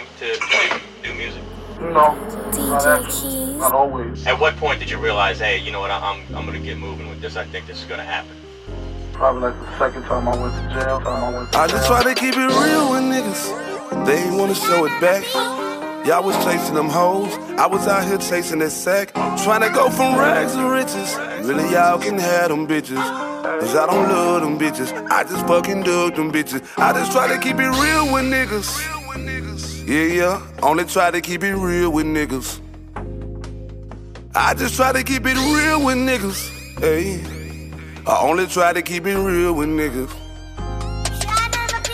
game to to do music? No, not, actually, not always. At what point did you realize, hey, you know what, I'm I'm gonna get moving with this. I think this is gonna happen. Probably like the second time I went to jail. Time I went to I jail. just try to keep it real with niggas. They ain't wanna show it back. Y'all was chasing them hoes. I was out here chasing that sack. Trying to go from rags to riches. Really, y'all can have them bitches. Cause I don't love them bitches. I just fucking dug them bitches. I just try to keep it real with niggas. Yeah, yeah. Only try to keep it real with niggas. I just try to keep it real with niggas. Hey. I only try to keep it real with niggas.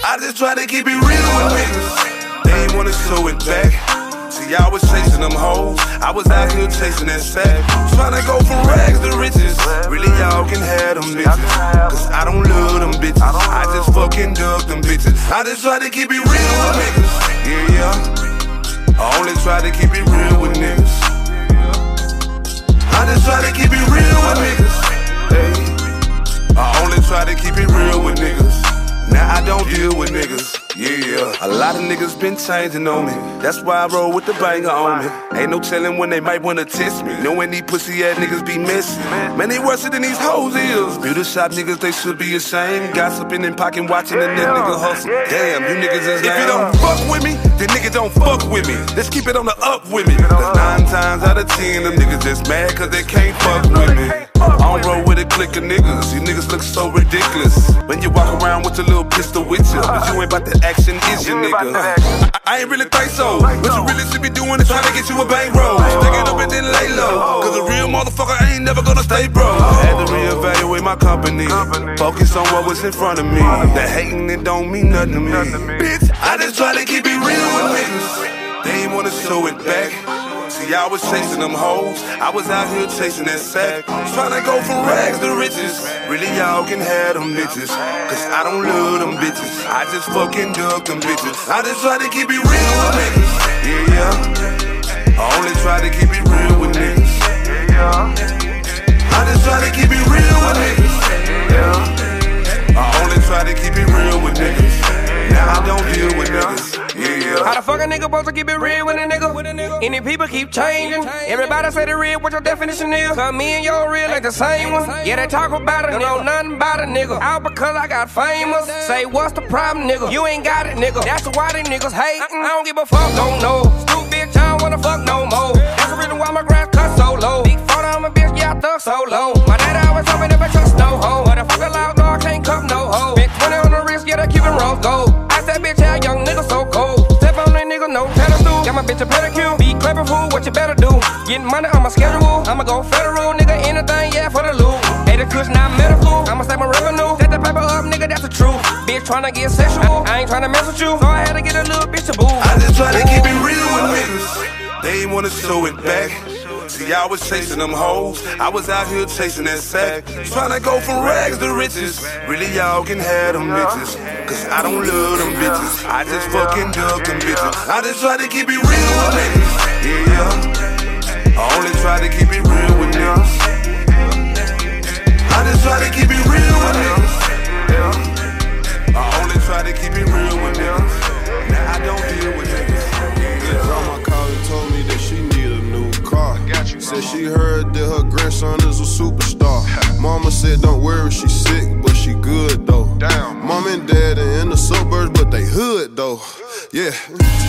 I just try to keep it real with niggas. They ain't wanna show it back. See, I was chasing them hoes. I was out here chasing that sack. Tryna go from rags to riches. Really, y'all can have them bitches. Cause I don't love them bitches. I just fucking dug them bitches. I just try to keep it real with niggas. Yeah, yeah. I only try to keep it real with niggas. I just try to keep it real with niggas. Hey. I only try to keep it real with niggas. Now I don't deal with niggas. Yeah. A lot of niggas been changing on me. That's why I roll with the banger on me. Ain't no telling when they might wanna test me. Knowing these pussy ass niggas be messy. Man, they worse than these hoes is. Beauty shop niggas, they should be ashamed. Gossiping and pocket watching the net nigga hustle. Damn, you niggas is If you don't fuck with me, then niggas don't fuck with me. Let's keep it on the up with me. Cause nine times out of ten, them niggas just mad cause they can't fuck with me. I don't roll with a clique of niggas. You niggas look so ridiculous. When you walk around with your little pistol with you. But you ain't about the action, is you nigga? I, I ain't really think so. What you really should be doing is trying to get you a bankroll. Stick it up and then lay low. Cause a real motherfucker ain't never gonna stay broke. I had to reevaluate my company. Focus on what was in front of me. That hating, it don't mean nothing to me. Bitch, I just try to keep it real with niggas. They ain't wanna show it back. See, I was chasing them hoes. I was out here chasing that sack. Tryna go from rags to riches. Really, y'all can have them bitches. Cause I don't love them bitches. I just fucking dug them bitches. I just try to keep it real with niggas. Yeah, yeah. I only try to keep it real with niggas. Yeah, yeah. I just try to keep it real with niggas. Yeah. I only try to keep it real with niggas. Now I don't deal with niggas. How the fuck a nigga supposed to keep it real with a nigga? Any people keep changing. Everybody say the real, what your definition is? Cause me and your real ain't the same one. Yeah, they talk about it, know nothing about a nigga. Out because I got famous. Say, what's the problem, nigga? You ain't got it, nigga. That's why they niggas hate. I don't give a fuck, don't know. Stupid bitch, I don't wanna fuck no more. That's the reason why my grass cut so low. Big photo, I'm a bitch, yeah, I thug so low. My dad always told me never trust no hoe. But if I feel loud, I can't cuff no hoe. Big 20 on the wrist, yeah, they keep it rose gold. I said, bitch, how young nigga so cold. Got my bitch a pedicure. Be clever fool, what you better do? Getting money on my schedule. I'ma go federal, nigga, anything, yeah, for the loot. Hey, the kush not medical. I'ma stack my revenue. Set the paper up, nigga, that's the truth. Bitch tryna get sexual. I, I ain't tryna mess with you. So I had to get a little bitch to boo. I just try to keep it real with niggas. They wanna show it back. See, I was chasing them hoes. I was out here chasing that sack. Trying to go from rags to riches. Really, y'all can have them bitches. Cause I don't love them bitches. I just fucking dug them bitches. I just try to keep it real with niggas. Yeah, yeah. I only try to keep it real with niggas. I just try to keep it real with niggas. I only try to keep it real with niggas. Now I don't deal with Said she heard that her grandson is a superstar. Mama said don't worry, she sick, but she good though. Damn. Mom and dad are in the suburbs, but they hood though. Yeah,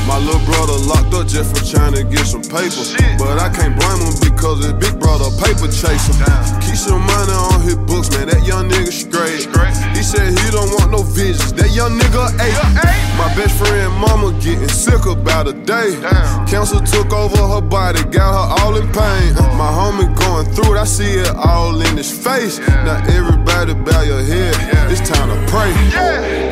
my little brother locked up just for trying to get some paper. But I can't blame him because his big brother paper chaser. Keep some money on his books, man. That young nigga straight. He said he don't want no visions. That young nigga ate. My best friend mama getting sick about a day. Cancer took over her body, got her all in pain. My homie going through it, I see it all in his face. Now everybody bow your head, it's time to pray.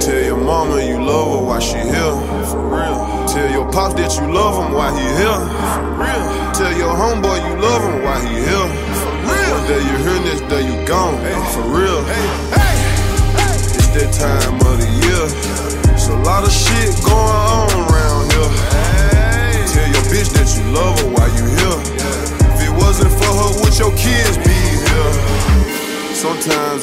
Tell your mama you love her while she here. For real. Tell your pops that you love him while he here. For real. Tell your homeboy you love him while he here. For real. One day you here, next day you gone. For real. It's that time of the year. It's a lot of shit going on around here. Tell your bitch that you love her while you here.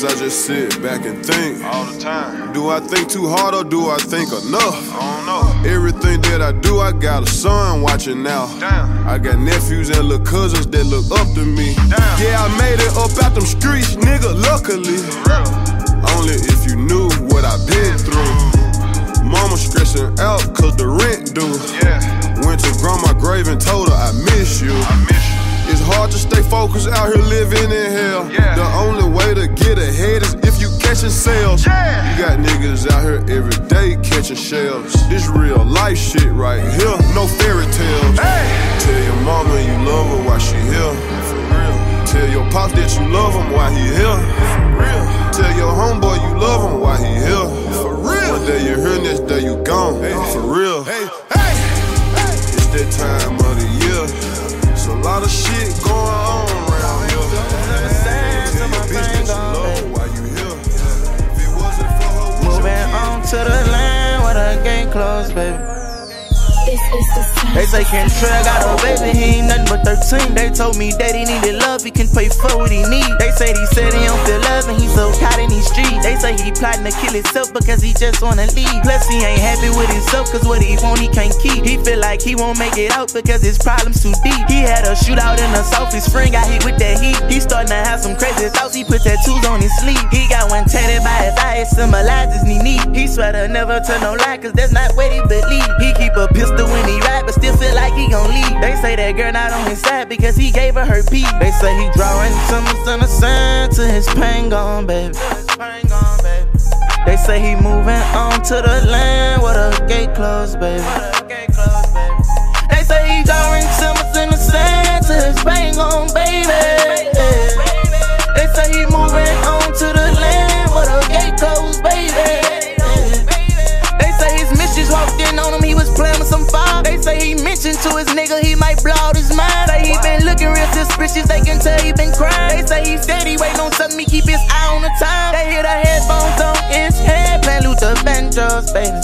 Sometimes I just sit back and think. All the time. Do I think too hard or do I think enough? I don't know. Everything that I do, I got a son watching now. Damn. I got nephews and little cousins that look up to me. Damn. Yeah, I made it up out them streets, nigga, luckily. Only if you knew what I've been through. Mama stressing out cause the rent due. Yeah. Went to grandma grave and told her I miss you. I miss you. It's hard to stay focused out here living in hell. Yeah. The only way to get ahead is if you catching sales. Yeah. You got niggas out here every day catching shells. This real life shit right here, no fairy tales. Hey. Tell your mama you love her while she here. For real. Tell your pop that you love him while he here. For real. Tell your homeboy you love him while he here. For real. One day you're here, next day you gone. For real. Hey, hey, hey. It's that time of the year. It's a lot of shit going on around here. Tell your bitch that you love her while you here. If it wasn't for her, Moving on to the line where the gate closed, baby. They say Kentrell got a baby, he ain't nothing but 13. They told me that he needed love, he can pay for what he need. They said he said he don't feel love and he's so caught in these streets. They say he plotting to kill himself because he just wanna leave. Plus he ain't happy with himself cause what he want he can't keep. He feel like he won't make it out because his problems too deep. He had a shootout in the south, his friend got hit with that heat. He starting to have some crazy thoughts, he put tattoos on his sleeve. He got one tatted by his eye, it symbolizes he need. He swear to never tell no lie cause that's not what he believe. He keep a pistol when he ride, but still feel like he gon' leave. They say that girl not on his side because he gave her her peace. They say he drawing symbols in the sand to his pain gone, baby. They say he moving on to the land where the gate closed, baby. They say he drawing symbols in the sand to his pain gone, baby. Some fire. They say he mentioned to his nigga he might blow out his mind. Say he been looking real suspicious, they can tell he been crying. They say he steady waiting on something, he keep his eye on the time. They hear the headphones on his head, playing Luther Vandross, baby.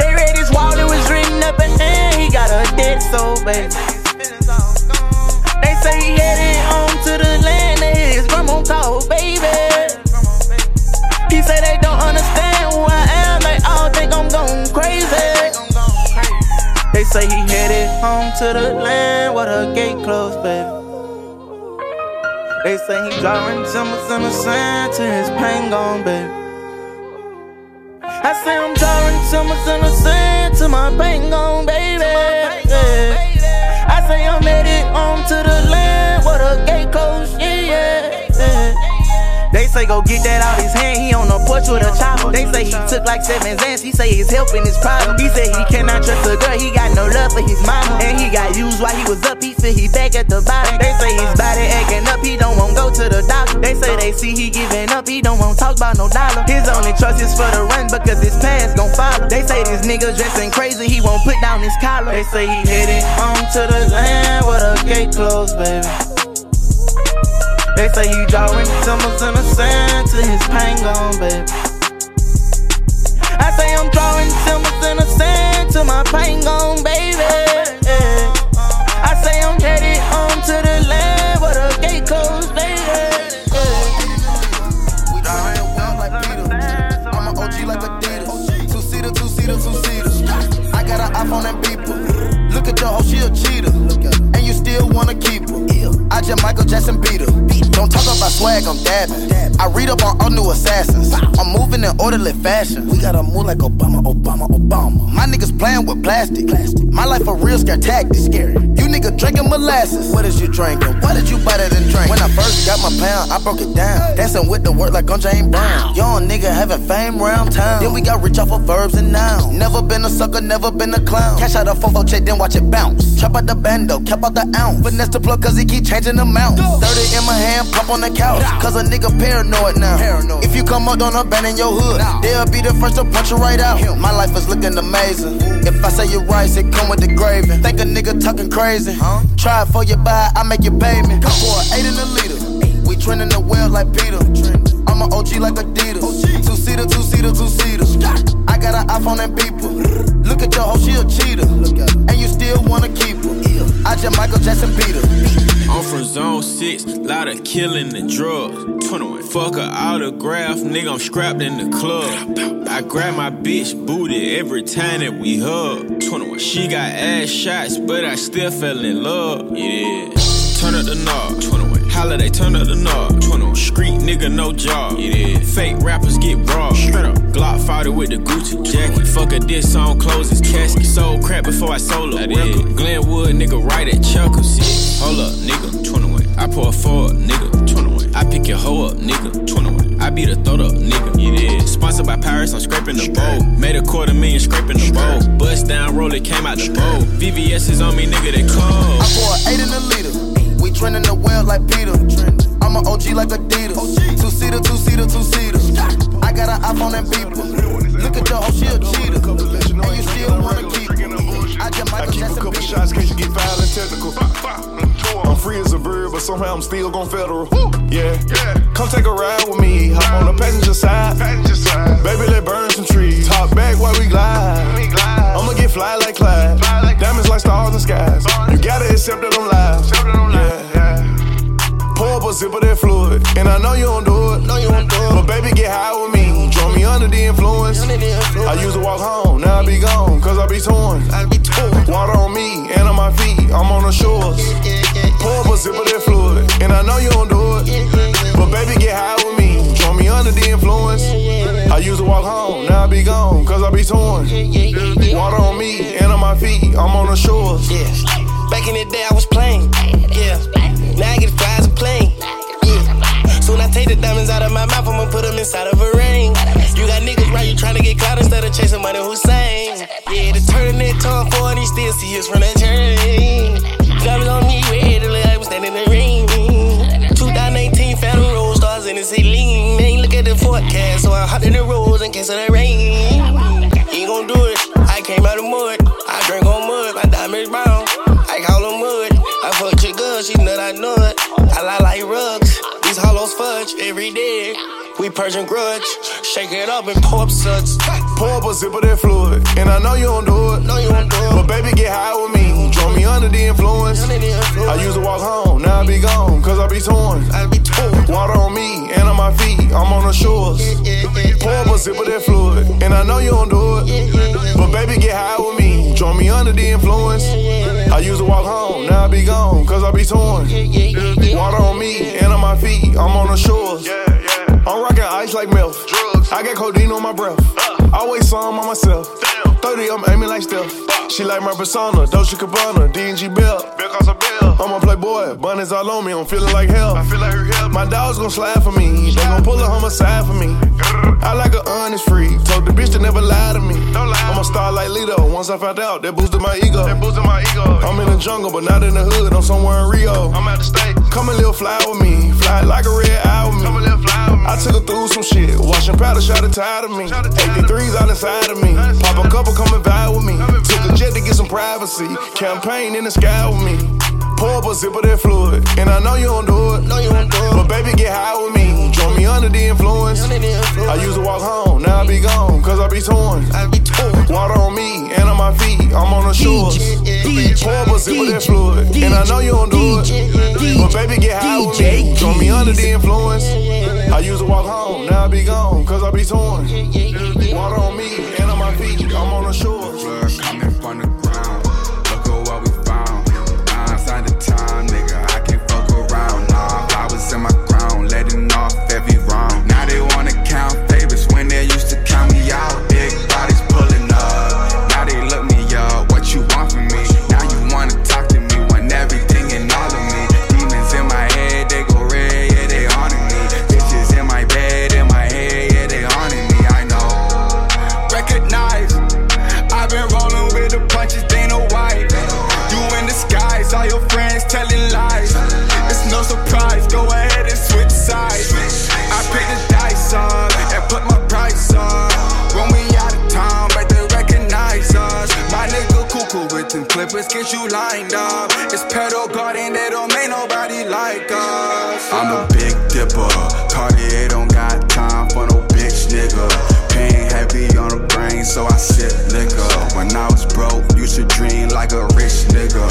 They read his wallet was written up in hand, he got a dead soul, baby. They say he headed home say he headed home to the land where the gate closed, baby. They say he drawing symbols in the sand to his pain gone, baby. I say I'm drawing symbols in the sand to my pain gone, baby. I say I'm headed home to the land where the gate closed, say go get that out his hand, he on the porch with a chopper. They say he took like seven Xans, he say he's helping his problem. He say he cannot trust a girl, he got no love for his mama. And he got used while he was up, he feel he back at the bottom. They say his body acting up, he don't want go to the doctor. They say they see he giving up, he don't want talk about no dollar. His only trust is for the run because his past gon' follow. They say this nigga dressing crazy, he won't put down his collar. They say he headed home to the land with a gate closed, baby. They say he drawing symbols in the sand to his pain gone, baby. I say I'm drawing symbols in the sand to my pain gone, baby. I say I'm headed home to the land where the gate closed, baby. I'm an OG like Adidas. Two two two. I got an iPhone and beeper. Look at your hoe, she a cheater. And you still wanna keep her. I just Michael Jackson beat her. Don't talk about swag, I'm dabbing. I read up on all new assassins. I'm moving in orderly fashion. We gotta move like Obama, Obama, Obama. My niggas playing with plastic. My life a real scare tactic. Scary. You nigga drinking molasses. What is you drinking? What did you buy that and drink? When I first got my pound, I broke it down. Dancing with the work like I'm James Brown. Young nigga having fame round town. Then we got rich off of verbs and nouns. Never been a sucker, never been a clown. Cash out a fofo check, then watch it bounce. Chop out the bando, cap out the ounce. Finesse the plug cause he keep changing the amount. 30 in my hand, pop on the couch. Cause a nigga paranoid now. If you come up, don't abandon your hood. They'll be the first to punch you right out. My life is looking amazing. If I say you rice, it come with the gravy. Think a nigga talking crazy. Try it for you buy, I make you pay me. Come for an eight in the leader. We trending the well like Peter. I'm an OG like Adidas. Two seater, two seater, two seater. I got an iPhone and beeper. Look at your hoe, she a cheater. And you still wanna keep her. I just Michael Jackson beat her. I'm from zone 6, lot of killing and drugs. 21. Fuck a autograph, nigga, I'm scrapped in the club. I grab my bitch booty every time that we hug. 21. She got ass shots, but I still fell in love. Yeah. Turn up the knob. 21. Holiday, turn up the knob. 21. Street nigga, no job. Yeah. Fake rappers get robbed. Straight up. Glock fighter with the Gucci jacket. Fuck a diss song, closes casket. Sold crap before I sold a record. Glenwood, nigga, right at Chuckles. Yeah. Hold up, nigga. 21. I pour a four nigga. 21. I pick your hoe up, nigga. 21. I be the throat up, nigga. Yeah. Sponsored by Paris, I'm scraping the bowl. Made a quarter million scraping the bowl. Bust down, roll it, came out the bowl. VVS is on me, nigga, they cold. I pour eight in a liter. Trending the well like Peter. I'm an OG like Adidas. Two seater, two seater, two seater. I got an iPhone and people. Look at your hoe, she a cheater. And you still wanna keep. I just I keep a couple shots in case you get foul and technical. I'm free as a bird, but somehow I'm still gon' federal. Yeah. Come take a ride with me. Hop on the passenger side. Baby, let's burn some trees. Top back while we glide. I'ma get fly like Clyde. Diamonds like stars in skies. You gotta accept that I'm live. Yeah. Pour up a sip of that fluid. And I know you don't do it. No, you won't do it. But baby, get high with me. Draw me under the influence. Under the influence. I used to walk home, now I be gone, cause I be torn. I be torn. Water on me and on my feet, I'm on the shores. Pour up a sip of that fluid, and I know you don't do it. But baby, get high with me, draw me under the influence. I used to walk home, now I be gone, cause I be torn. Water on me and on my feet, I'm on the shores. Yeah. Back in the day, I was playing. Yeah. Now I get to fly as a plane. Soon I take the diamonds out of my mouth, I'ma put them inside of a ring. You got niggas right, you tryna get clout instead of chasing money Hussein. Yeah, the turtleneck torn for and he still see us from that train. Diamonds on me, red, like I'm standing in the ring. 2018, found the road stars in the ceiling. Ain't look at the forecast, so I hopped in the roads in case of the rain. Ain't gon' do it. I came out of mud. I drink on mud. My diamonds brown. I call them mud. I fuck your girl. She nut. I nut. I lie like rugs. Fudge every day. We Persian grudge. Shake it up and pour up suds. Pour up a sip of that fluid, and I know you don't do it. No, you won't do it. But baby, get high with me, draw me under the influence. Under the influence. I used to walk home, now I be gone, cause I be torn. I be torn. Water on me and on my feet, I'm on the shores. Pour up a sip of that fluid, and I know you don't do it. But baby, get high with me, draw me under the influence. I used to walk home, now I be gone, cause I be torn. Water on me and on my feet, I'm on the shores. I'm rocking ice like milk. I got codeine on my breath. Uh. Always some on myself. 30, I'm aiming like Steph. She like my persona, Dolce Gabbana, D&G Bell. I'm a playboy, bunnies all on me, I'm feeling like hell. I feel like hell. My dogs gon' slide for me, they gon' pull a homicide for me. I like a honest freak, told the bitch to never lie to me. I'm a star like Lito, once I found out, that boosted my ego. I'm in the jungle, but not in the hood, I'm somewhere in Rio. I'm out the state. Come and live fly with me, fly like a red eye with me. I took her through some shit, washing powder, shot it tired of me. 83s out inside of me, pop a couple, come and vibe with me. Took a jet to get some privacy, campaign in the sky with me. Pour up a sip of that fluid, and I know you don't do it. No, you won't do it. But baby, get high with me, draw me under the influence. Under the influence. I used to walk home, now I be gone, cause I be torn. I be torn. Water on me and on my feet, I'm on the shores. Pour up a sip of that fluid, and I know you don't do it. But baby, get high with me, draw me under the influence. I used to walk home, now I be gone, cause I be torn. Water on me and on my feet, I'm on the shores. slippers get you lined up. It's pedal garden, they don't make nobody like us. I'm a big dipper. Cartier don't got time for no bitch nigga. Pain heavy on the brain, so I sip liquor. When I was broke, used to dream like a rich nigga.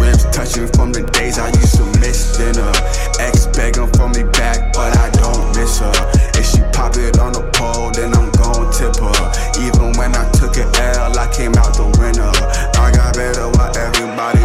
Ribs touching from the days I used to miss dinner. Ex begging for me back, but I don't miss her. If she pop it on the pole, then I'm gon' tip her. Even when I took an L, I came out the winner better why everybody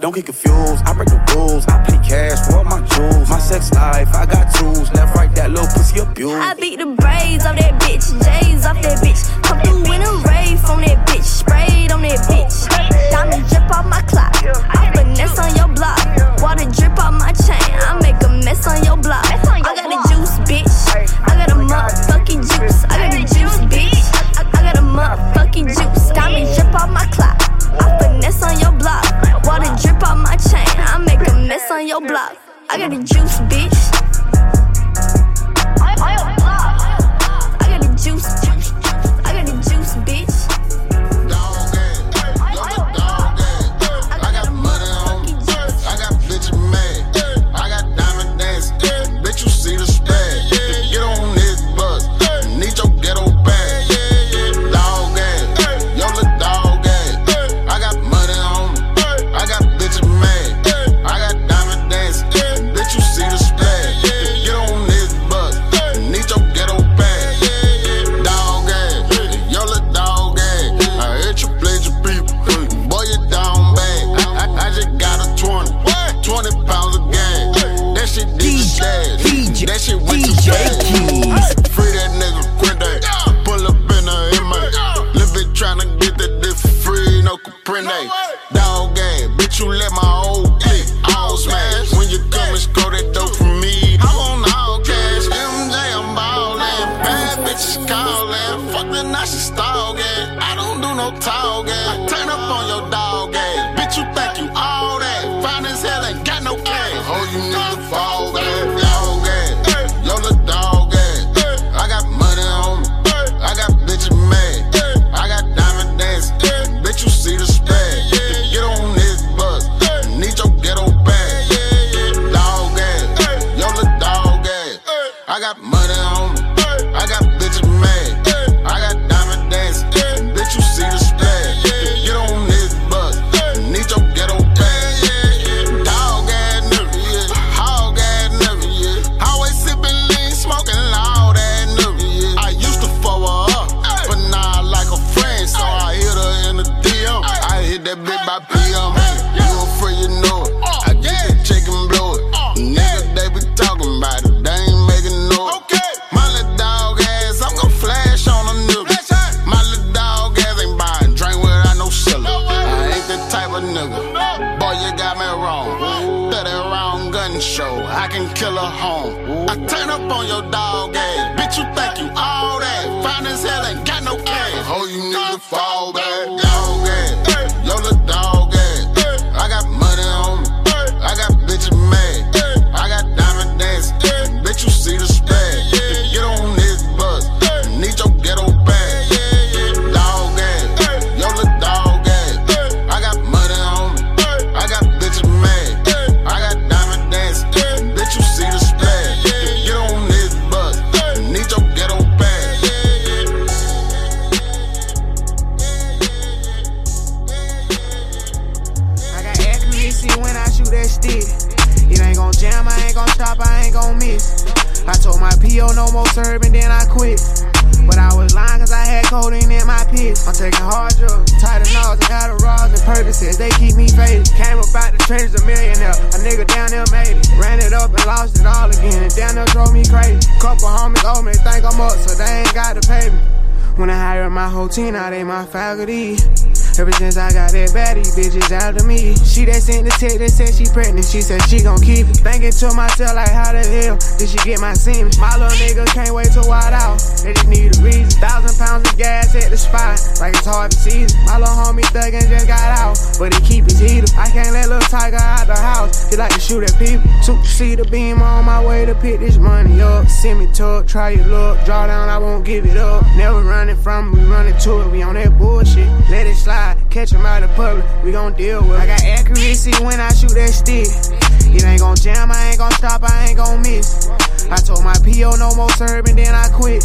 Don't get confused. Serving, then I quit. My whole team, now they my faculty. Ever since I got that baddie, bitches after me. She that sent the text that said she pregnant, she said she gon' keep it. Thinking to myself, like, how the hell did she get my semen? My little nigga can't wait to wild out, they just need a reason. Thousand pounds of gas at the spot, like it's hard to season. My little homie thuggin' just got out, but he keep his heater. I can't let little tiger out the house, he like to shoot at people. Took see the beam on my way to pick this money up. Send me it, try your luck, draw down, I won't give it up. Never running from we running to it, we on that bullshit. Let it slide, catch him out of public, we gon' deal with it. I got accuracy when I shoot that stick. It ain't gon' jam, I ain't gon' stop, I ain't gon' miss. I told my PO no more serving, then I quit.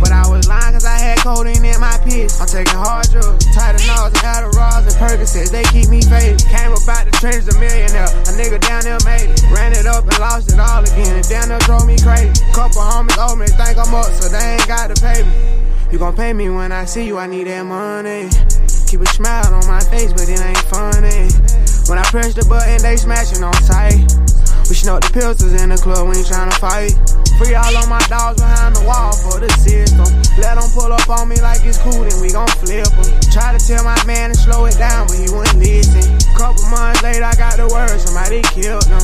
But I was lying cause I had codeine in my piss. I'm taking hard drugs, Tylenols and Adderalls and Percocets. They keep me faded. Came up out the trenches a millionaire. A nigga down there made it. Ran it up and lost it all again. And down there drove me crazy. Couple homies owe me, think I'm up, so they ain't got to pay me. You gon' pay me when I see you, I need that money. Keep a smile on my face, but it ain't funny. When I press the button, they smashing on tight. We snuck the pistols in the club, when we ain't tryna fight. Free all of my dogs behind the wall for the system. Let them pull up on me like it's cool, then we gon' flip them. Try to tell my man to slow it down, but he wouldn't listen. Couple months later, I got the word, somebody killed them.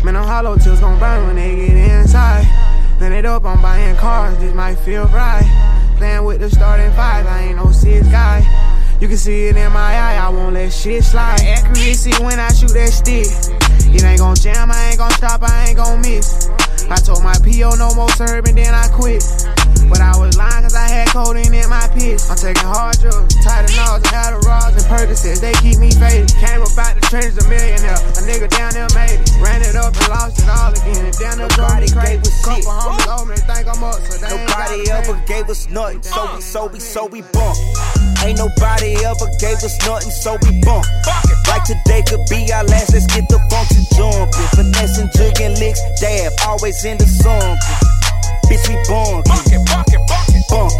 Man, them hollow tips gon' burn when they get inside. Then it up, I'm buying cars, this might feel right. Playing with the starting five, I ain't no six guy. You can see it in my eye, I won't let shit slide. Accuracy when I shoot that stick. It ain't gon' jam, I ain't gon' stop, I ain't gon' miss. I told my PO no more serving, then I quit. But I was lying cause I had codeine in my piss. I'm taking hard drugs, Tylenols and Adderalls and Percocets. They keep me faded. Came up out the trenches a millionaire. A nigga down there made it. Ran it up and lost it all again. And down there drove me crazy. Couple homies owe me, they think I'm up, so they Nobody gotta pay ever gave us nothing, so we, so we, so we bump. Ain't nobody ever gave us nothing, so we bump. Like today could be our last, let's get the function jumping. Finessing, jugging, licks, dab, always in the sun. Bitch, we born. Bump.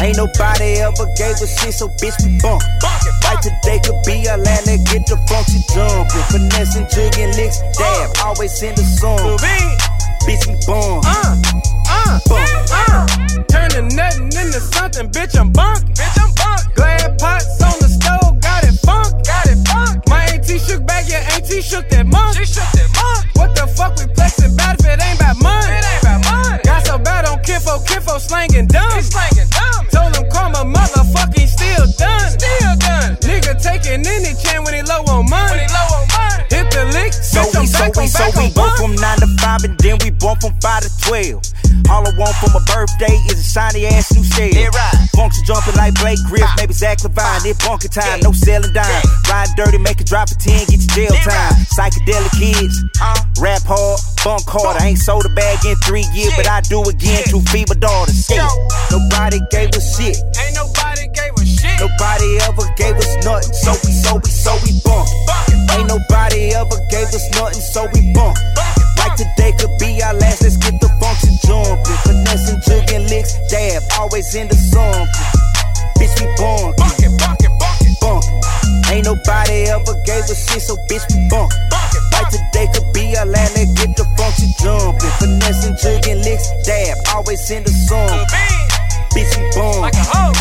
Ain't nobody ever gave a shit, so bitch, we bump. Like today could be our last, let's get the function jumping. Finessing, jugging, licks, dab, always in the sun. Bitch, we born. Uh, uh, uh. Turning nothing into something, bitch, I'm bunk. Bitch, I'm bunk. Glad pots on the stove, got it funk. Got it funk. My auntie shook back, yeah, auntie shook that monk. She shook that monk. What the fuck we flexing bad if it ain't about money? It ain't about money. Want for my birthday is a shiny ass new shell. Function jumping like Blake Griff, ah. maybe Zach LaVine. It bunker time, no selling dime. Ride dirty, make a drop for 10, get your jail time. Psychedelic kids, rap hard, bunk hard. I ain't sold a bag in three years, but I do again. Two feeble daughters. Shit. Nobody gave a shit. Ain't nobody gave a shit. Nobody ever gave us nothing, so we, so we, so we bunk. Ain't nobody ever gave us nothing, so we bump. Like today could be our last, let's get the function jumping. Finessing, jugging, licks, dab, always in the sun. Bitch, we born. Bump. Ain't nobody ever gave us shit, so bitch, we bump. Like today could be our last, let's get the function jumping. Finessing, jugging, licks, dab, always in the sun. Bitch, we born. Like a hoe.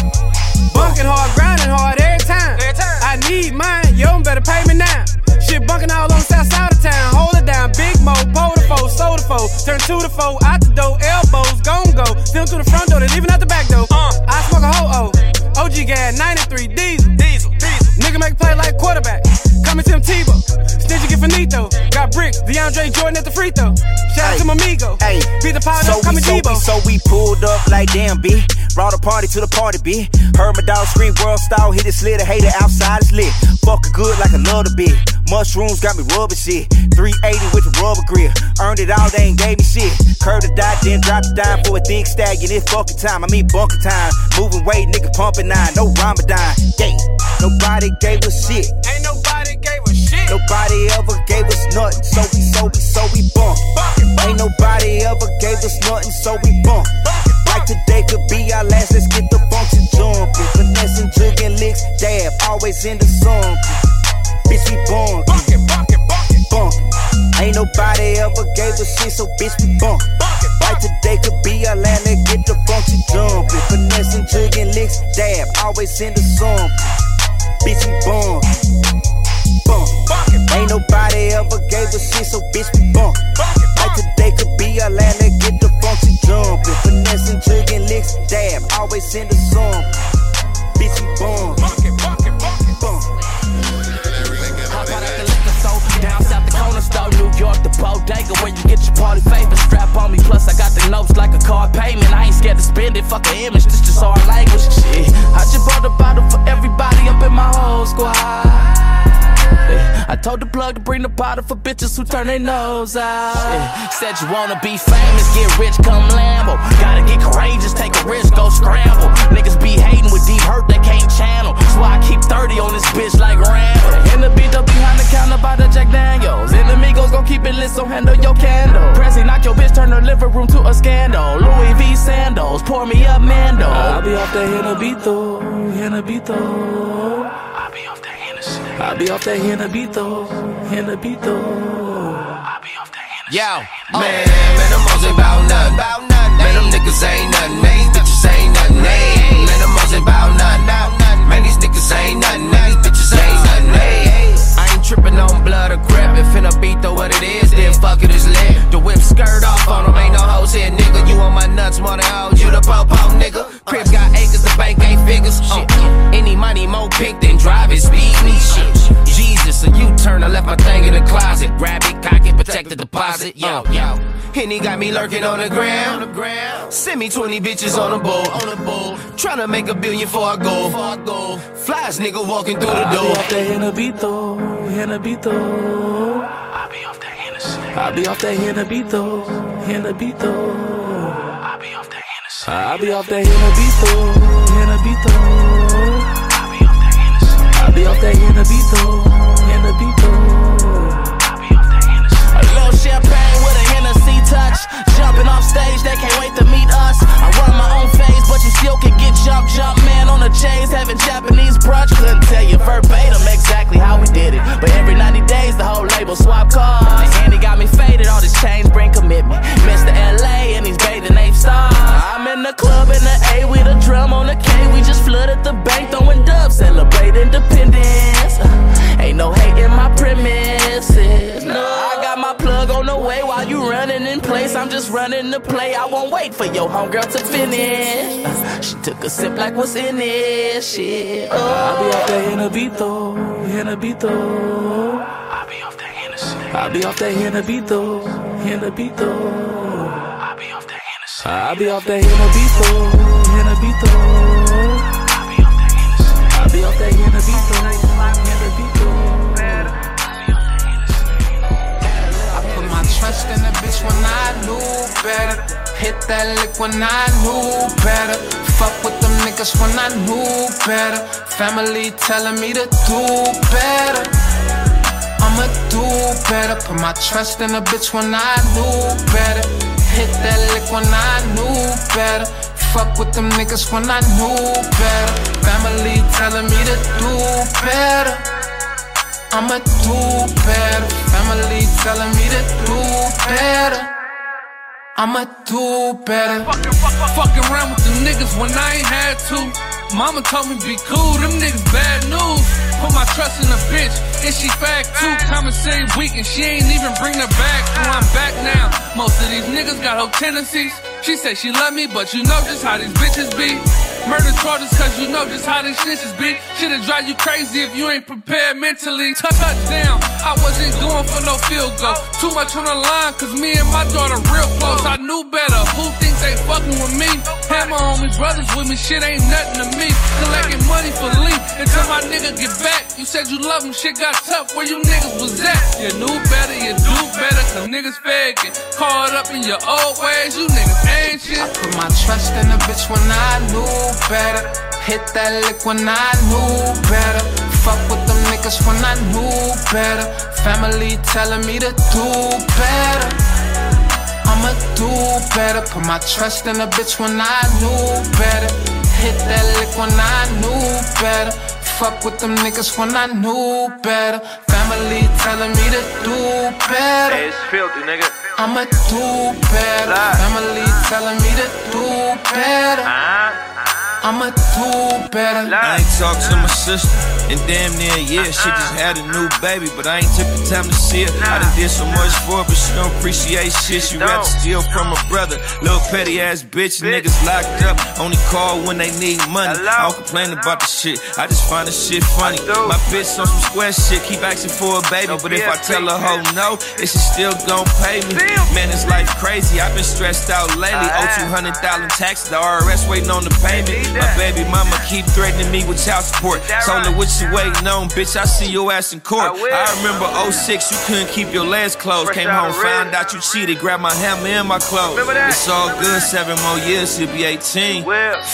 Bunking hard, grinding hard every time. I need mine, yo, better pay me now. Shit bunking all on the south side of town. Hold it down, big mo, pole to foe, soda foe. Turn two to four, out the door, elbows, gon' go. Still to the front door, they leaving out the back door. Uh. I smoke a ho oh. OG gas, 93 diesel. Diesel, diesel. Nigga make play like quarterback. To him Tebow. Get finito. Got bricks, DeAndre Jordan at the free throw. Shout out to my amigo. Hey, Beat the power so up, coming we, so so we pulled up like damn B. Brought a party to the party, B. Heard my dog scream world style, hit it slit, a hater outside is lit. Fuck a good like a love to bit. Mushrooms got me rubbing shit. 380 with the rubber grill. Earned it all, they ain't gave me shit. Curved the dot, then dropped it dime for a thick stallion. It's fucking time, I mean bunker time. Moving weight, nigga pumping nine, no Ramadan. Yeah, nobody gave a shit. Ain't nobody gave a shit. Nobody ever gave us nothing, so we, so we, so we bump. Ain't nobody ever gave us nothing, so we bump. Like today could be our last, let's get the function jumping. Finessing, jugging, licks, dab, always in the sun. Bitch, we born. Bump. Ain't nobody ever gave us shit, so bitch, we bump. Like today could be our last, let's get the function jumping. Finessing, jugging, licks, dab, always in the sun. Bitch, we born. Bump. Ain't nobody ever gave us shit, so bitch, we bump. Like today could be our last, let's get the function jumping. Finessing, jugging, licks, dab, always in the sun. Bitch, we. Bump. The down south the corner store, New York, the bodega where you get your party favor. Strap on me, plus I got the notes like a car payment. I ain't scared to spend it, fuck an image, this just our language. Shit, I just bought a bottle for everybody up in my whole squad. Yeah, I told the plug to bring the bottle for bitches who turn their nose out. Yeah, said you wanna be famous, get rich, come Lambo. Gotta get courageous, take a risk, go scramble. Niggas be hating with deep hurt, they can't channel. That's why I keep 30 on this bitch like Rambo. In the beat up behind the counter by the Jack Daniels. Enemigos gon' keep it lit, so handle your candle. Prezi knock your bitch, turn her living room to a scandal. Louis V sandals, pour me up Mando. I'll be off that Henabito, Henabito. I'll be off that Henabito, Henabito. I'll be off that Hennessy. Yo, oh. man, man, them hoes ain't bout nothing. Man, them niggas ain't nothing. Man, these bitches ain't nothing. Hey, man, them hoes ain't bout nothing. Man, these niggas ain't nothing. Man, these bitches ain't nothing. Tripping on blood or crap. If finna beat though what it is, then fuck it, it's lit. The whip skirt off on them, ain't no hoes here, nigga. You on my nuts more than hoes. You the po-po, nigga. Crib got acres, the bank ain't figures. Shit, any money more pink than driving speed me. Shit, Jesus, a U-turn, I left my thing in the closet. Grab it, cock it, protect the deposit. Yo, yo. Henny got me lurking on the ground. Send me 20 bitches on the boat. On the boat. Tryna make a billion before I go. Flies nigga walking through the I'll be door. off that Henabito, Henabito. I'll be off that Hennessy. I'll be off that Henabito, Henabito. I'll be off that Hennessy. I'll be off that Henabito, Henabito. I'll be off that Hennessy. I'll be off that Henabito, Hennessy. A little champagne with a Hennessy touch. Jumping off stage, they can't wait to meet us. I run my own phase, but you still can get jump, jump man on the chains, having Japanese brunch. Couldn't tell you verbatim exactly how we did it, but every 90 days the whole label swap cars. And he got me faded, all this change bring commitment. Mr. LA and he's bathing Ape stars. I'm in the club in the A with a drum on the K. We just just running the play. I won't wait for your homegirl to finish. Uh, She took a sip like what's in it. Shit. Oh. I'll be off that Henabito, Henabito. I'll be off that Hennessy. I'll be off that Henabito, Henabito. I'll be off that Hennessy. I'll be off that Henabito, Henabito. Hit that lick when I knew better. Fuck with them niggas when I knew better. Family telling me to do better. I'ma do better. Put my trust in a bitch when I knew better. Hit that lick when I knew better. Fuck with them niggas when I knew better. Family telling me to do better. I'ma do better. Family telling me to do better. I'ma do better. Fucking around with them niggas when I ain't had to. Mama told me be cool, them niggas bad news. Put my trust in a bitch, and she fat too. Same week, and she ain't even bring her back. So I'm back now. Most of these niggas got whole tendencies. She said she love me, but you know just how these bitches be. Murder charges, cause you know just how these snitches be. Shit'll drive you crazy if you ain't prepared mentally. Touchdown, I wasn't going for no field goal. Too much on the line, cause me and my daughter real close. I knew better. Who thinks they fucking with me? Had my only brothers with me, shit ain't nothing to me. Collecting money for leave until my nigga get back. You said you love him, shit got tough. Where you niggas was at? You knew better, you do better, cause niggas faking. Caught up in your old ways, you niggas ain't shit. I put my trust in a bitch when I knew better. Hit that lick when I knew better. Fuck with them niggas when I knew better. Family telling me to do better. I'ma do better. Put my trust in a bitch when I knew better. Hit that lick when I knew better. Fuck with them niggas when I knew better. Family telling me to do better. Hey, it's filthy, nigga. I'ma do better. Family telling me to do better. Uh-huh. I'ma do better. I ain't talked to my sister in damn near a year. She just had a new baby, but I ain't took the time to see her. I done did so much for her, but she don't appreciate shit. She rather steal from her brother. Little petty ass bitch, niggas locked up. Only call when they need money. I don't complain about the shit. I just find the shit funny. My bitch on some square shit, keep asking for a baby, but if I tell her hoe oh, no, is she still gon' pay me? Man, it's life crazy. I've been stressed out lately. Owe two hundred thousand taxes. The IRS waiting on the payment. My baby mama keep threatening me with child support. Told her what you waiting on, bitch. I see your ass in court. I, remember 06, you couldn't keep your legs closed. Came home, found out you cheated, grabbed my hammer and my clothes. It's all good, seven more years, he'll be 18.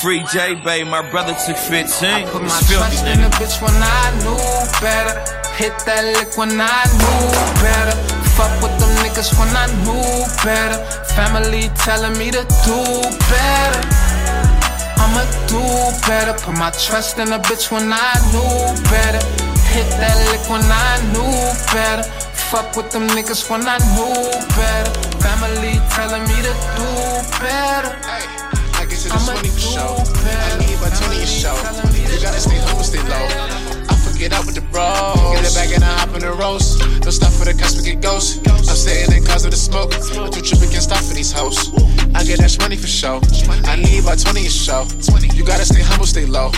Free J Bay, my brother took 15. I Put my trust in a bitch when I knew better. Hit that lick when I knew better. Fuck with them niggas when I knew better. Family telling me to do better. I'ma do better. Put my trust in a bitch when I knew better. Hit that lick when I knew better. Fuck with them niggas when I knew better. Family telling me to do better. I get this money for show. I need my Tony show. You gotta stay humble, stay low. I forget out with the bros. Get it back and I hop in the roast. No stuff for the cuss, we get ghosts. I'm sitting in cause of the smoke. I'm too tripping, can't stop for these hoes. I get that money for show. I need my 20 a show. You gotta stay humble, stay low.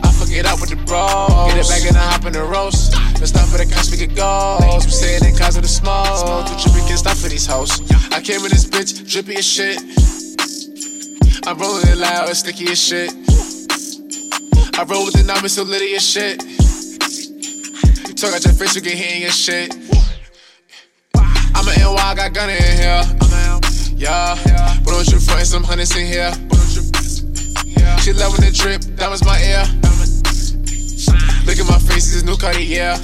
I fuck it out with the bros. Get it back and I hop in the roast. No stuff for the cuss, we get ghosts. I'm sitting in cause of the smoke. Too tripping, can't stop for these hoes. I came in this bitch, drippy as shit. I'm rolling it loud, it's sticky as shit. I roll with the numbers so litty as shit. You talk out your face, you can hear your shit. I'm an NY, I got gun in here. Yeah, but don't you front some hundreds in here. She loving the drip, diamonds my ear. Look at my face, this new Cartier.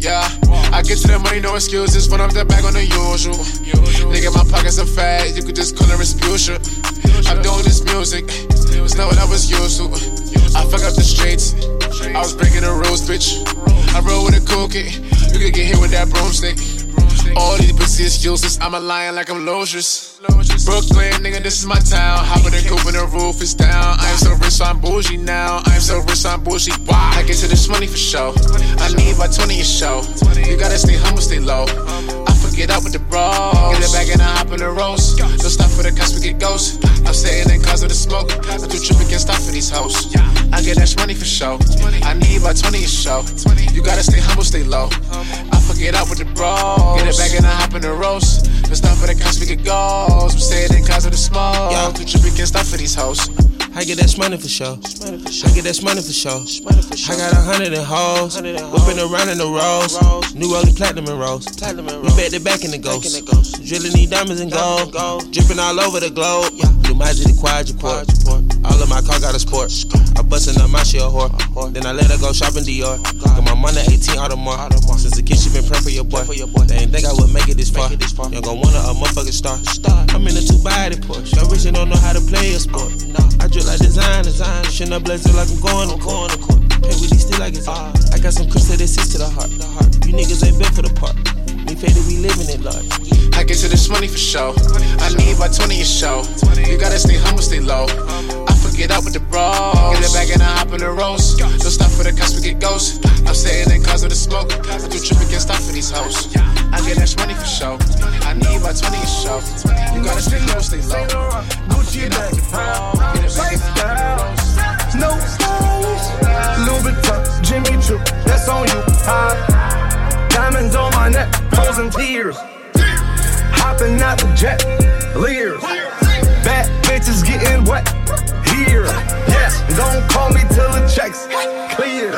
Yeah, I get to the money, no excuses. Run up the bag on the usual. Nigga, my pockets are fat, you could just call her Respucia. I'm doing this music, it's not what I was used to. I fuck up the streets, I was breaking the rules, bitch. I roll with a cookie, you could get hit with that broomstick. All these bitches useless, I'm a lion like I'm Losius. Brooklyn, nigga, this is my town. Hop in the coupe and the roof is down. I am so rich, I'm bougie now. I am so rich, I'm bougie. Why? I get to this money for show. I need my 20 a show. You gotta stay humble, stay low. I forget out with the bros. Get it back and I hop in the roast. No stop for the cuss, we get ghosts. I'm staying in cause of the smoke. I do tripping, can't stop for these hoes. I get that money for show. I need my 20 a show. You gotta stay humble, stay low. I forget out with the bros. Get it back and I hop in the roast. No stop for the cuss, we get ghosts. I'm staying in cause of the smoke. Yeah. Do tripping, can't stop for these hoes. I get that money for sure. I get that money for sure. I got a hundred and hoes. Whipping around in the rolls. New rolling platinum and rolls. We bet the back in the ghost. Drilling these diamonds and gold. Dripping all over the globe. New Magic, the quadruport. All of my car got a sport. I bustin' up my shell whore. Then I let her go shopping Dior. Got my money 18 Audemars. Since the kid she been praying for your boy. They ain't think I would make it this far. You gon' wanna a motherfucking star. I'm in a two body Porsche. Y'all rich don't know how to play a sport. I drip like design, design. Shit up blessed like I'm going to court. Pay with these still like it's. I got some crystal that sits to the heart. You niggas ain't built for the part. Faded, we living it large. I get to this money for show. I need my 20 a show. You gotta stay humble, stay low. I forget out with the bros. Get it back and I hop in the roast. Don't stop for the cops, we get ghosts. I'm staying in cause of the smoke. I do tripping, can't stop for these hoes. I get that money for show. I need my 20 a show. You gotta stay humble, stay low. Hopping out the jet, leers. Bad bitches getting wet here. Yes, don't call me till the checks clear.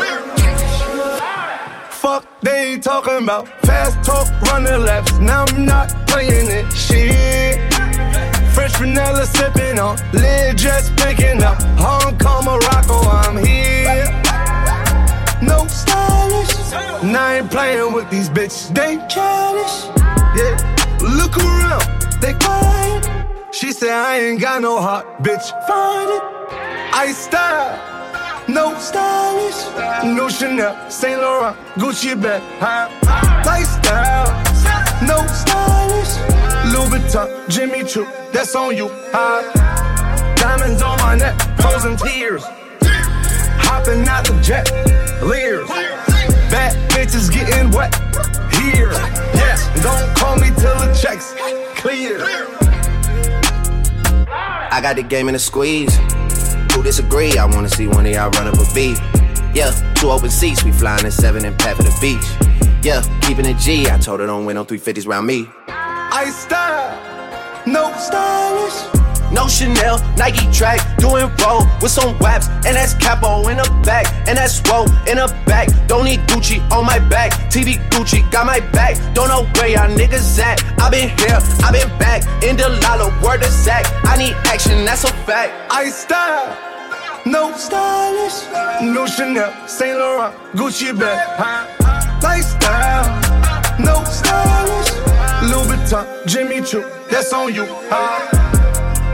Fuck they ain't talking about fast talk, running laps. Now I'm not playing it. Shit. Fresh vanilla sipping on, lid just picking up. Hong Kong, Morocco, I'm here. No stylish, And I ain't playing with these bitches. They childish. Yeah, look around. They quiet. She said I ain't got no heart, bitch. Find it. I style. No stylish, no Chanel, Saint Laurent, Gucci bag, high lifestyle. No stylish, Louis Vuitton, Jimmy Choo, that's on you. High diamonds on my neck, frozen tears. Hopping out the jet, leers. Bad bitches getting wet here. Yes, don't call me till the checks clear. I got the game in a squeeze. Who disagree? I wanna see one of y'all run up a beat. Yeah, two open seats, we flying in seven and pat for the beach. Yeah, keeping it G. I told her don't win no 350s round me. I style, no stylish. No Chanel, Nike track, doing roll with some waps, and that's capo in the back, and that's roll in the back. Don't need Gucci on my back, TV Gucci got my back. Don't know where y'all niggas at. I been here, I been back, in the lala, word of Zach. I need action, that's a fact. I style, no stylish, no Chanel, Saint Laurent, Gucci bag, lifestyle, no stylish, Louis Vuitton, Jimmy Choo, that's on you. High.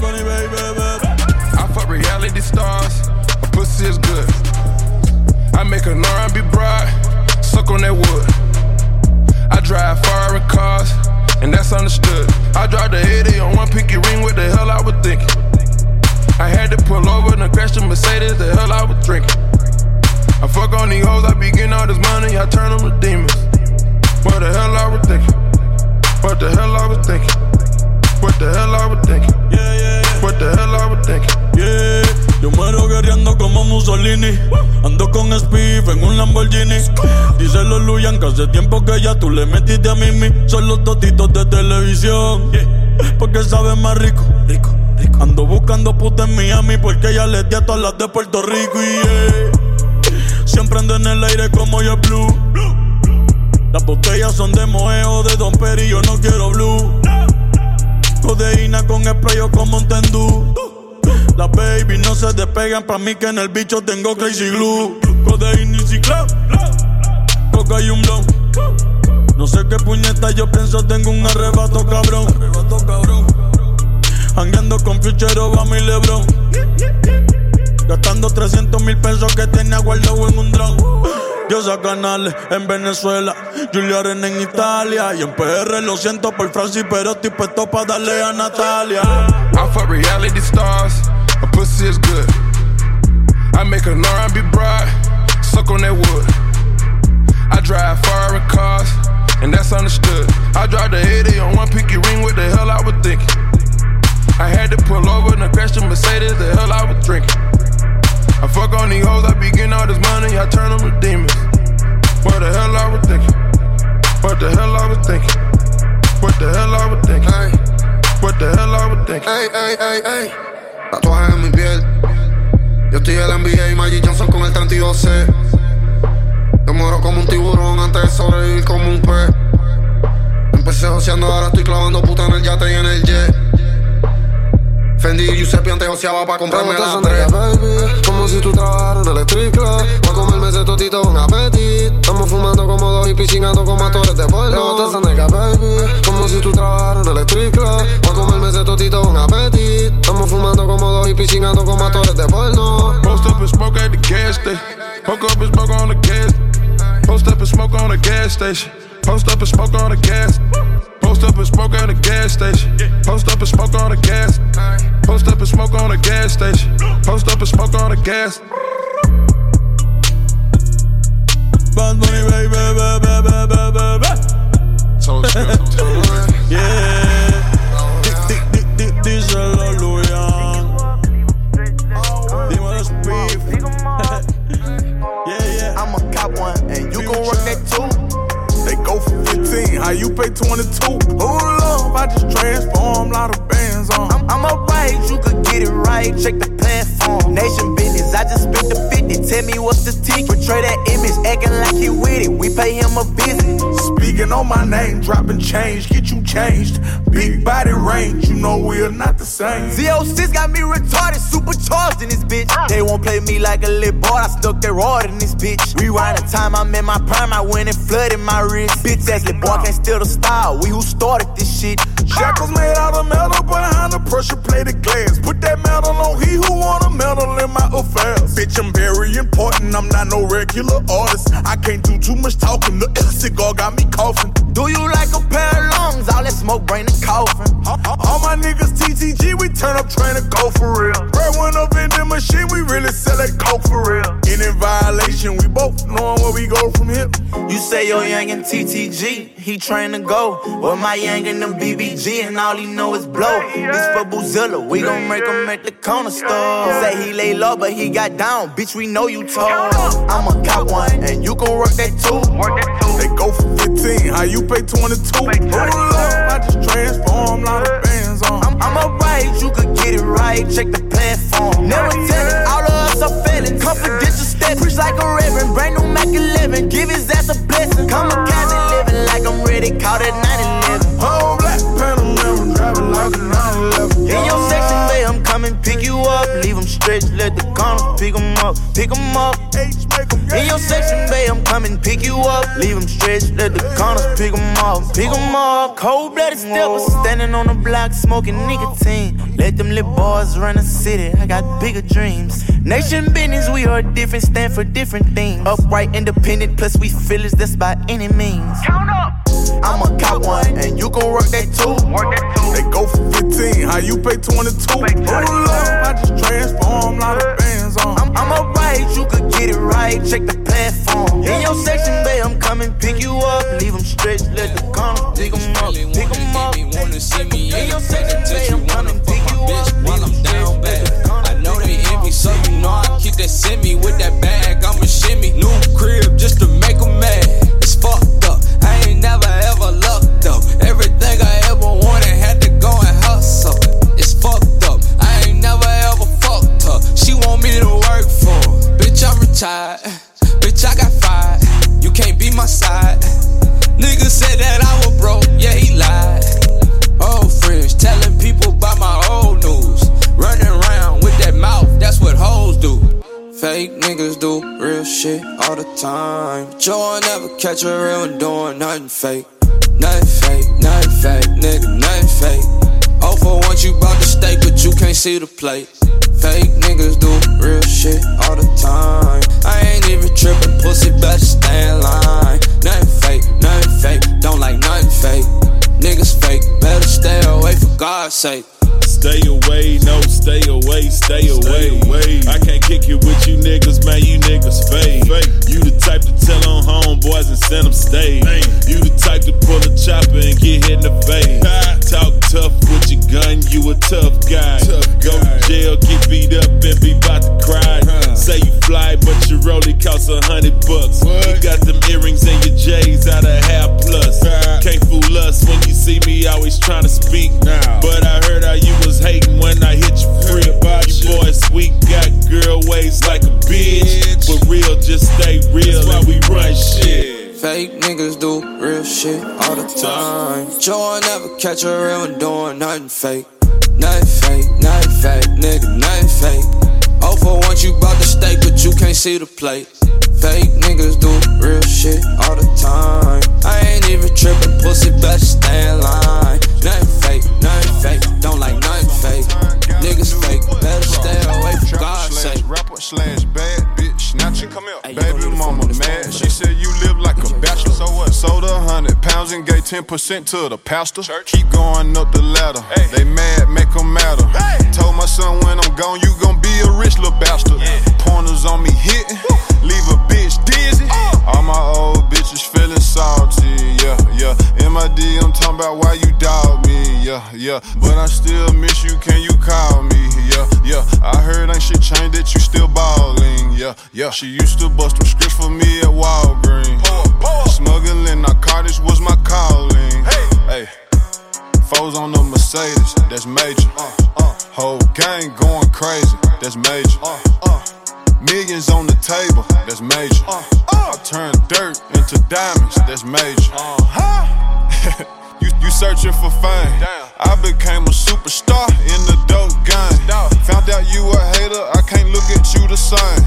stylish. I fuck reality stars, a pussy is good. I make an R&B bride, suck on that wood. I drive foreign cars, and that's understood. I drive the 80 on one pinky ring, what the hell I was thinking? I had to pull over and crash the Mercedes, the hell I was drinking. I fuck on these hoes, I be getting all this money, I turn them to demons. What the hell I was thinking? What the hell I was thinking? What the hell I was thinking? Yeah, yeah, yeah. What the hell I was thinking? Yeah, yo muero guerreando como Mussolini. Ando con Spiff en un Lamborghini. Dice los Luyan que hace tiempo que ya tú le metiste a Mimi. Son los totitos de televisión. Porque saben más rico. Rico, rico. Ando buscando puta en Miami porque ya les di a todas las de Puerto Rico. Y yeah. siempre ando en el aire como yo blue. Las botellas son de Moeo, de Don Peri, yo no quiero blue. Codeína con spray o con Mountain Dew. Las baby no se despegan pa' mí que en el bicho tengo crazy glue. Codeína y ciclón. Coca y un blon. No sé qué puñeta yo pienso, tengo un arrebato cabrón. Arrebato cabrón. Hangueando con Future Obama y Lebron. Gastando 300 mil pesos que tenía guardado en un dron. Diosa Canales en Venezuela, en Italia. Y en PR lo siento por Francis, pero estoy puesto darle a Natalia. I fuck reality stars, a pussy is good. I make an R&B suck on that wood. I drive foreign cars, and that's understood. I drive the 80 on one pinky ring, what the hell I was thinking? I had to pull over and crash the Mercedes, the hell I was drinking. I fuck on these hoes, I be getting all this money, I turn them to demons. What the hell I was thinking? What the hell I was thinking? What the hell I was thinking? What the hell I was thinking? Ey, ey, ey, ey. Tatuajes en mi piel. Yo estoy en la NBA y Magic Johnson con el 32C. Yo muero como un tiburón antes de sobrevivir como un pez. Empecé joseando, ahora estoy clavando puta en el yate y en el jet. Fendi y Giuseppe antes joseaba pa' comprarme la tres. baby, como si tú trabajaras en el street club. Pa' comerme ese totito con apetito. Estamos fumando como dos y piscinando como actores de porno. Rebotas en nega, baby, como si tú trabajaras en el street club. Pa' comerme ese totito con apetito. Estamos fumando como dos y piscinando como actores de porno. Post up and smoke at the gas station. Poke up and smoke on the gas. Post up and smoke on the gas station. Post up and smoke on the gas. Post up and smoke at the gas station. Post up and smoke on the gas. Post up and smoke on the gas station. Post up and smoke on the gas. Bad Bunny, baby, baby, baby, baby, baby. Yeah. Di- di- di- Díselo, Luian. Dímelo, Spiff. Yeah, yeah. I'm a cop one, and you gon' work that how you pay 22? Hold up, I just transform, lot of bands on. I'm, I'm alright, you could get it right. Check the platform. Nation I just spent the 50. Tell me what's the ticket. Portray that image, acting like he with it. We pay him a visit. Speaking on my name, dropping change, get you changed. Big body range, you know we're not the same. Z06 got me retarded, supercharged in this bitch. They won't play me like a little boy, I stuck that rod in this bitch. Rewind the time I'm in my prime, I went and flooded my wrist. Bitch ass little boy can't steal the style, we who started this shit. Shackles made out of metal behind the pressure plated glass. Put that metal on he who want a metal in my Bitch, I'm very important, I'm not no regular artist. I can't do too much talking, the cigar got me coughing. Do you like a pair of lungs? That smoke bring the coffin. All my niggas TTG, we turn up trying to go for real. Right one up in the machine, we really sell that coke for real. Any violation, we both knowing where we go from here. You say your young and TTG, he train to go. Well, my young and them BBG, and all he know is blow. This for Boozilla, we gon' make him at the corner store. Say he lay low, but he got down. Bitch, we know you told. I'ma cop one, and you gon' work that too. They go for 15, how you pay 22? Hold up, I just transform, lot of bands on. I'm, I'm alright, you could get it right. Check the platform. Never tell it, all of us are felons. Confidential step, preach like a reverend. Brand new Mac 11, give his ass a blessing. Kamikaze living like I'm ready, caught at 9 11. Whole black Panamera, driving like a 911. In your I'm coming pick you up. Leave them stretched, let the corners pick them up, pick them up. In your section, babe, I'm coming pick you up. Leave them stretched, let the corners pick them up, pick them up. Cold blooded steppers, standing on the block, smoking nicotine. Let them little boys run the city, I got bigger dreams. Nation business, we are different, stand for different things. Upright, independent, plus we feelers, that's by any means. Count up! I'm a cop one, and you gon' work that too. They go for 15, how you pay 22? Hold up, I just transform, lot of bands on. I'm, I'm alright, you could get it right. Check the platform. In your section, babe, I'm coming pick you up. Leave them stretched, let the corner pick them up, pick them up. Wanna see me In your section, touch babe, you I'm wanna coming pick you bitch up. while I'm down bad. I know they envy, so you know I keep that semi with catch a real doing nothing fake. Nothing fake, nothing fake, nigga, nothing fake. Oh, for once you bought the steak, but you can't see the plate. Fake niggas do real shit all the time. I ain't even tripping, pussy better stay in line. Nothing fake, nothing fake, don't like nothing fake. Niggas fake, better stay away for God's sake. Stay away, no, stay away, stay away. I can't kick it with you niggas, man, you niggas fake. You the type to tell on homeboys and send them stay. You the type to pull a chopper and get hit in the face. Talk tough with gun, you a tough guy. Go to jail, get beat up and be about to cry. Say you fly, but your rollie costs a hundred bucks. You got them earrings and your J's out of half plus. Can't fool us when you see me always trying to speak. But I heard how you was hating when I hit you free. You boys sweet, got girl waist like a bitch. But real, just stay real and we run shit. Fake niggas do real shit all the time. Joe never catch a real one doing nothing fake. Nothing fake, nothing fake, nigga, nothing fake. Oh, for once you bought the steak, but you can't see the plate. Fake niggas do real shit all the time. I ain't even tripping, pussy better stay in line. Nothing fake, nothing fake, don't like nothing fake. Niggas fake, better stay away for God's sake. rapper slash bad bitch snatcher. Come here, baby mama mad. She said you So what? Sold a hundred pounds and gave ten percent to the pastor. Keep going up the ladder. Hey. They mad, make 'em matter. Hey. Told my son when I'm gone, you gon' be a rich little bastard. Pointers on me hitting, leave a bitch dizzy. Uh. All my old bitches feeling salty, yeah, yeah. In I'm talking about why you doubt me, yeah, yeah. But I still miss you, can you call me, yeah, yeah. I heard ain't shit changed that you still ballin', yeah, yeah. She used to bust them scripts for me at Walgreens. Smuggling narcotics was my calling. Hey, hey. Foes on the Mercedes, that's major. Uh, uh. Whole gang going crazy, that's major. Uh, uh. Millions on the table, that's major. Uh, uh. I turn dirt into diamonds, that's major. Uh-huh. you, you searching for fame. I became a superstar in the dope game. Found out you a hater, I can't look at you the same.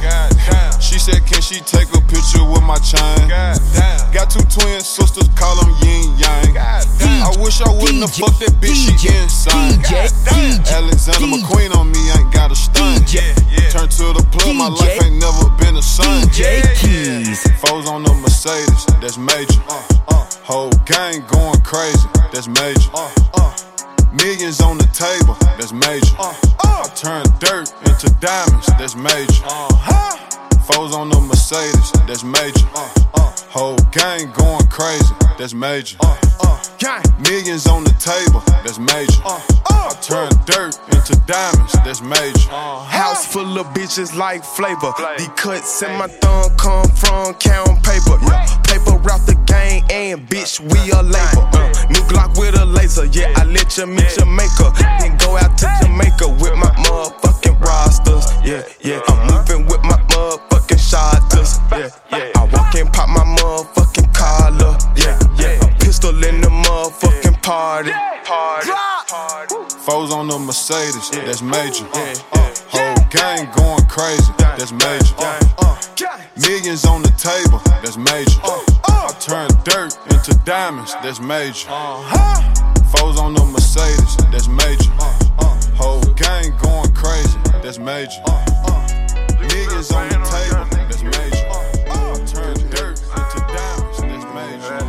She said, Can she take a picture with my chain? Got two twin sisters, call them yin yang. I wish I wouldn't have fucked that bitch, she insane. Alexander McQueen on me, ain't got a stain. Turn to the plug, my life ain't never been the same. Foes on the Mercedes, that's major. Whole gang going crazy, that's major. Uh, uh. Millions on the table, that's major. Uh, I turn dirt into diamonds, that's major. Uh-huh. Foes on the Mercedes, that's major. Whole gang going crazy, that's major. Uh, uh, gang, Millions on the table, that's major. Uh, I turn dirt into diamonds, that's major. Uh-huh. House full of bitches like flavor. The cuts in my thumb come from count paper. Yeah. Paper route the game and bitch, we a label. Uh, new Glock with a laser. Yeah, I let you meet your maker. Then go out to Jamaica with my motherfucking rosters. Yeah, yeah. I'm uh-huh. moving with my motherfucking shotters. Yeah, yeah. I walk and pop my motherfucking collar. Yeah, yeah. A pistol in the motherfucking party. Party. Foes on the Mercedes, that's major. Uh, whole gang going crazy, that's major. Uh, uh, millions on the table, that's major. I turn dirt into diamonds, that's major. Uh-huh. Foes on the Mercedes, that's major. Whole gang going crazy, that's major. Millions on the table, that's major. I turn dirt into diamonds, that's major.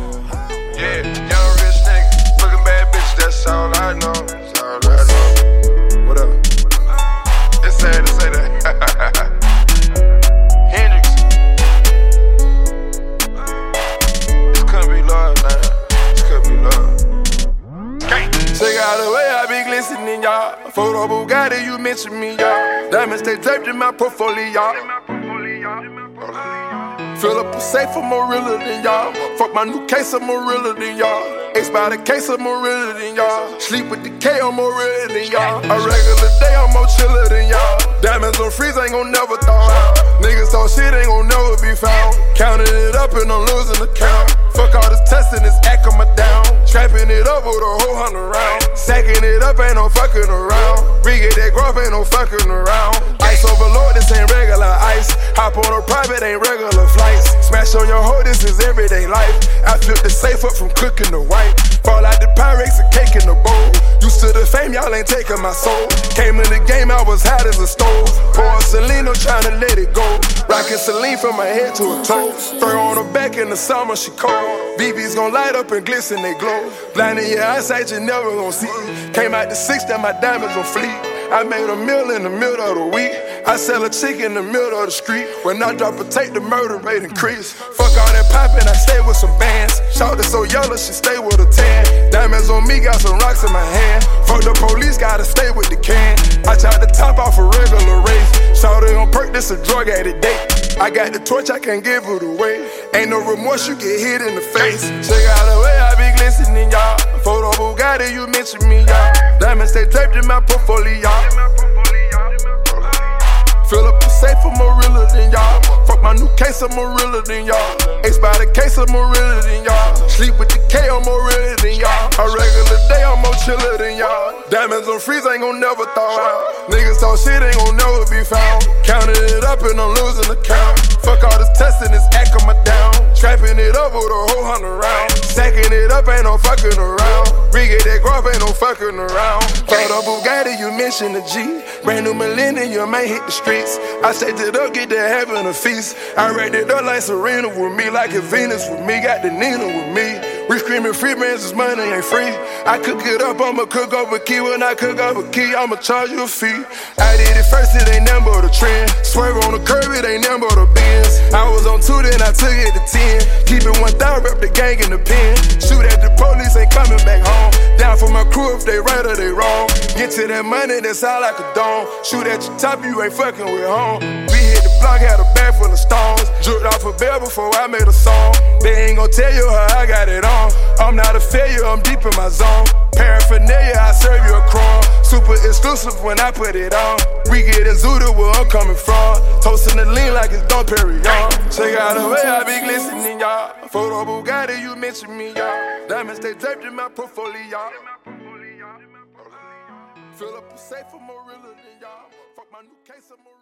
Yeah, young rich nigga, looking bad bitch, that's all I know. That's all I know. What up? It's sad to say that. Hendrix. This couldn't be love, man. This couldn't be love. Check out the way I be glistening, y'all. Photo Bugatti, you mention me, y'all. Diamonds stay draped in my portfolio. Fill up a safe, I'm more realer than y'all. Fuck my new case, I'm more realer than y'all. Ace by the case, I'm more realer than y'all. Sleep with the K, I'm more realer than y'all. A regular day, I'm more chiller than y'all. Diamonds on freeze, ain't gon' never thaw. Niggas talk shit, ain't gon' never be found. Counting it up and I'm losing the count. Fuck all this testing, this act on my down. Trapping it up with a whole hundred round. Sacking it up, ain't no fucking around. Re-get that growth, ain't no fucking around. Ice overload, this ain't regular ice. Hop on a private, ain't regular flights. Smash on your hoe, this is everyday life. I flip the safe up from cooking to white. Fall out the Pyrex, a cake in the bowl. Used to the fame, y'all ain't taking my soul. Came in the game, I was hot as a stove. Pour Celine, trying to let it go. Rockin' Celine from my head to her toe. Throw on her back in the summer, she cold. BB's gon' light up and glisten, they glow. Blinding your eyesight, you never gon' see. Came out the six, that my diamonds gon' fleet. I made a meal in the middle of the week. I sell a chick in the middle of the street. When I drop a tape, the murder rate increase. Fuck all that poppin', I stay with some bands. Shout so yellow, she stay with a tan. Diamonds on me, got some rocks in my hand. Fuck the police, gotta stay with the can. I chop to top off a regular race. Shout it on perk, this a drug at a date. I got the torch, I can't give it away. Ain't no remorse, you get hit in the face. Check out the way I be glistening, y'all. Photo Bugatti, you mention me, y'all. Diamonds stay draped in my portfolio. Fill up the safe, I'm more realer than y'all. Fuck my new case, I'm more realer than y'all. Ace by the case, I'm more realer than y'all. Sleep with the K, I'm more realer than y'all. A regular day, I'm more chiller than y'all. Diamonds on freeze, ain't gon' never thaw out. Niggas talk shit, ain't gon' never be found. Counting it up and I'm losing the count. Fuck all this testing, this act my down. Trapping it up with a whole hundred round. Sacking it up, ain't no fucking around. Re-get that growth, ain't no fucking around. Fuck the Bugatti, you mention the G. Brand new millennium, ain't hit the streets. I shaped it up, get to having a feast. I racked it up like Serena with me, like a Venus with me, got the Nina with me. We screaming free bands, this money ain't free. I cook it up, I'ma cook up a key. When I cook up a key, I'ma charge you a fee. I did it first, it ain't number a trend. Swerve on the curb, it ain't number a Benz. I was on two, then I took it to ten. Keep it one thousand, rep the gang in the pen. Shoot at the police, ain't coming back home. Down for my crew if they right or they wrong. Get to that money, that's all I could don. Shoot at your top, you ain't fucking with home. We hit the block, had a. bag full of stones. Dripped off a bell before I made a song. They ain't gon' tell you how I got it on. I'm not a failure, I'm deep in my zone. Paraphernalia, I serve you a crumb. Super exclusive when I put it on. We get in Zuda where I'm coming from. Toasting the lean like it's Dom Perignon. Check out the way I be glistening, y'all. Photo Bugatti, you mention me, y'all. Diamonds stay draped in my portfolio. Fill up a safe for more realer than y'all. Fuck my new case of more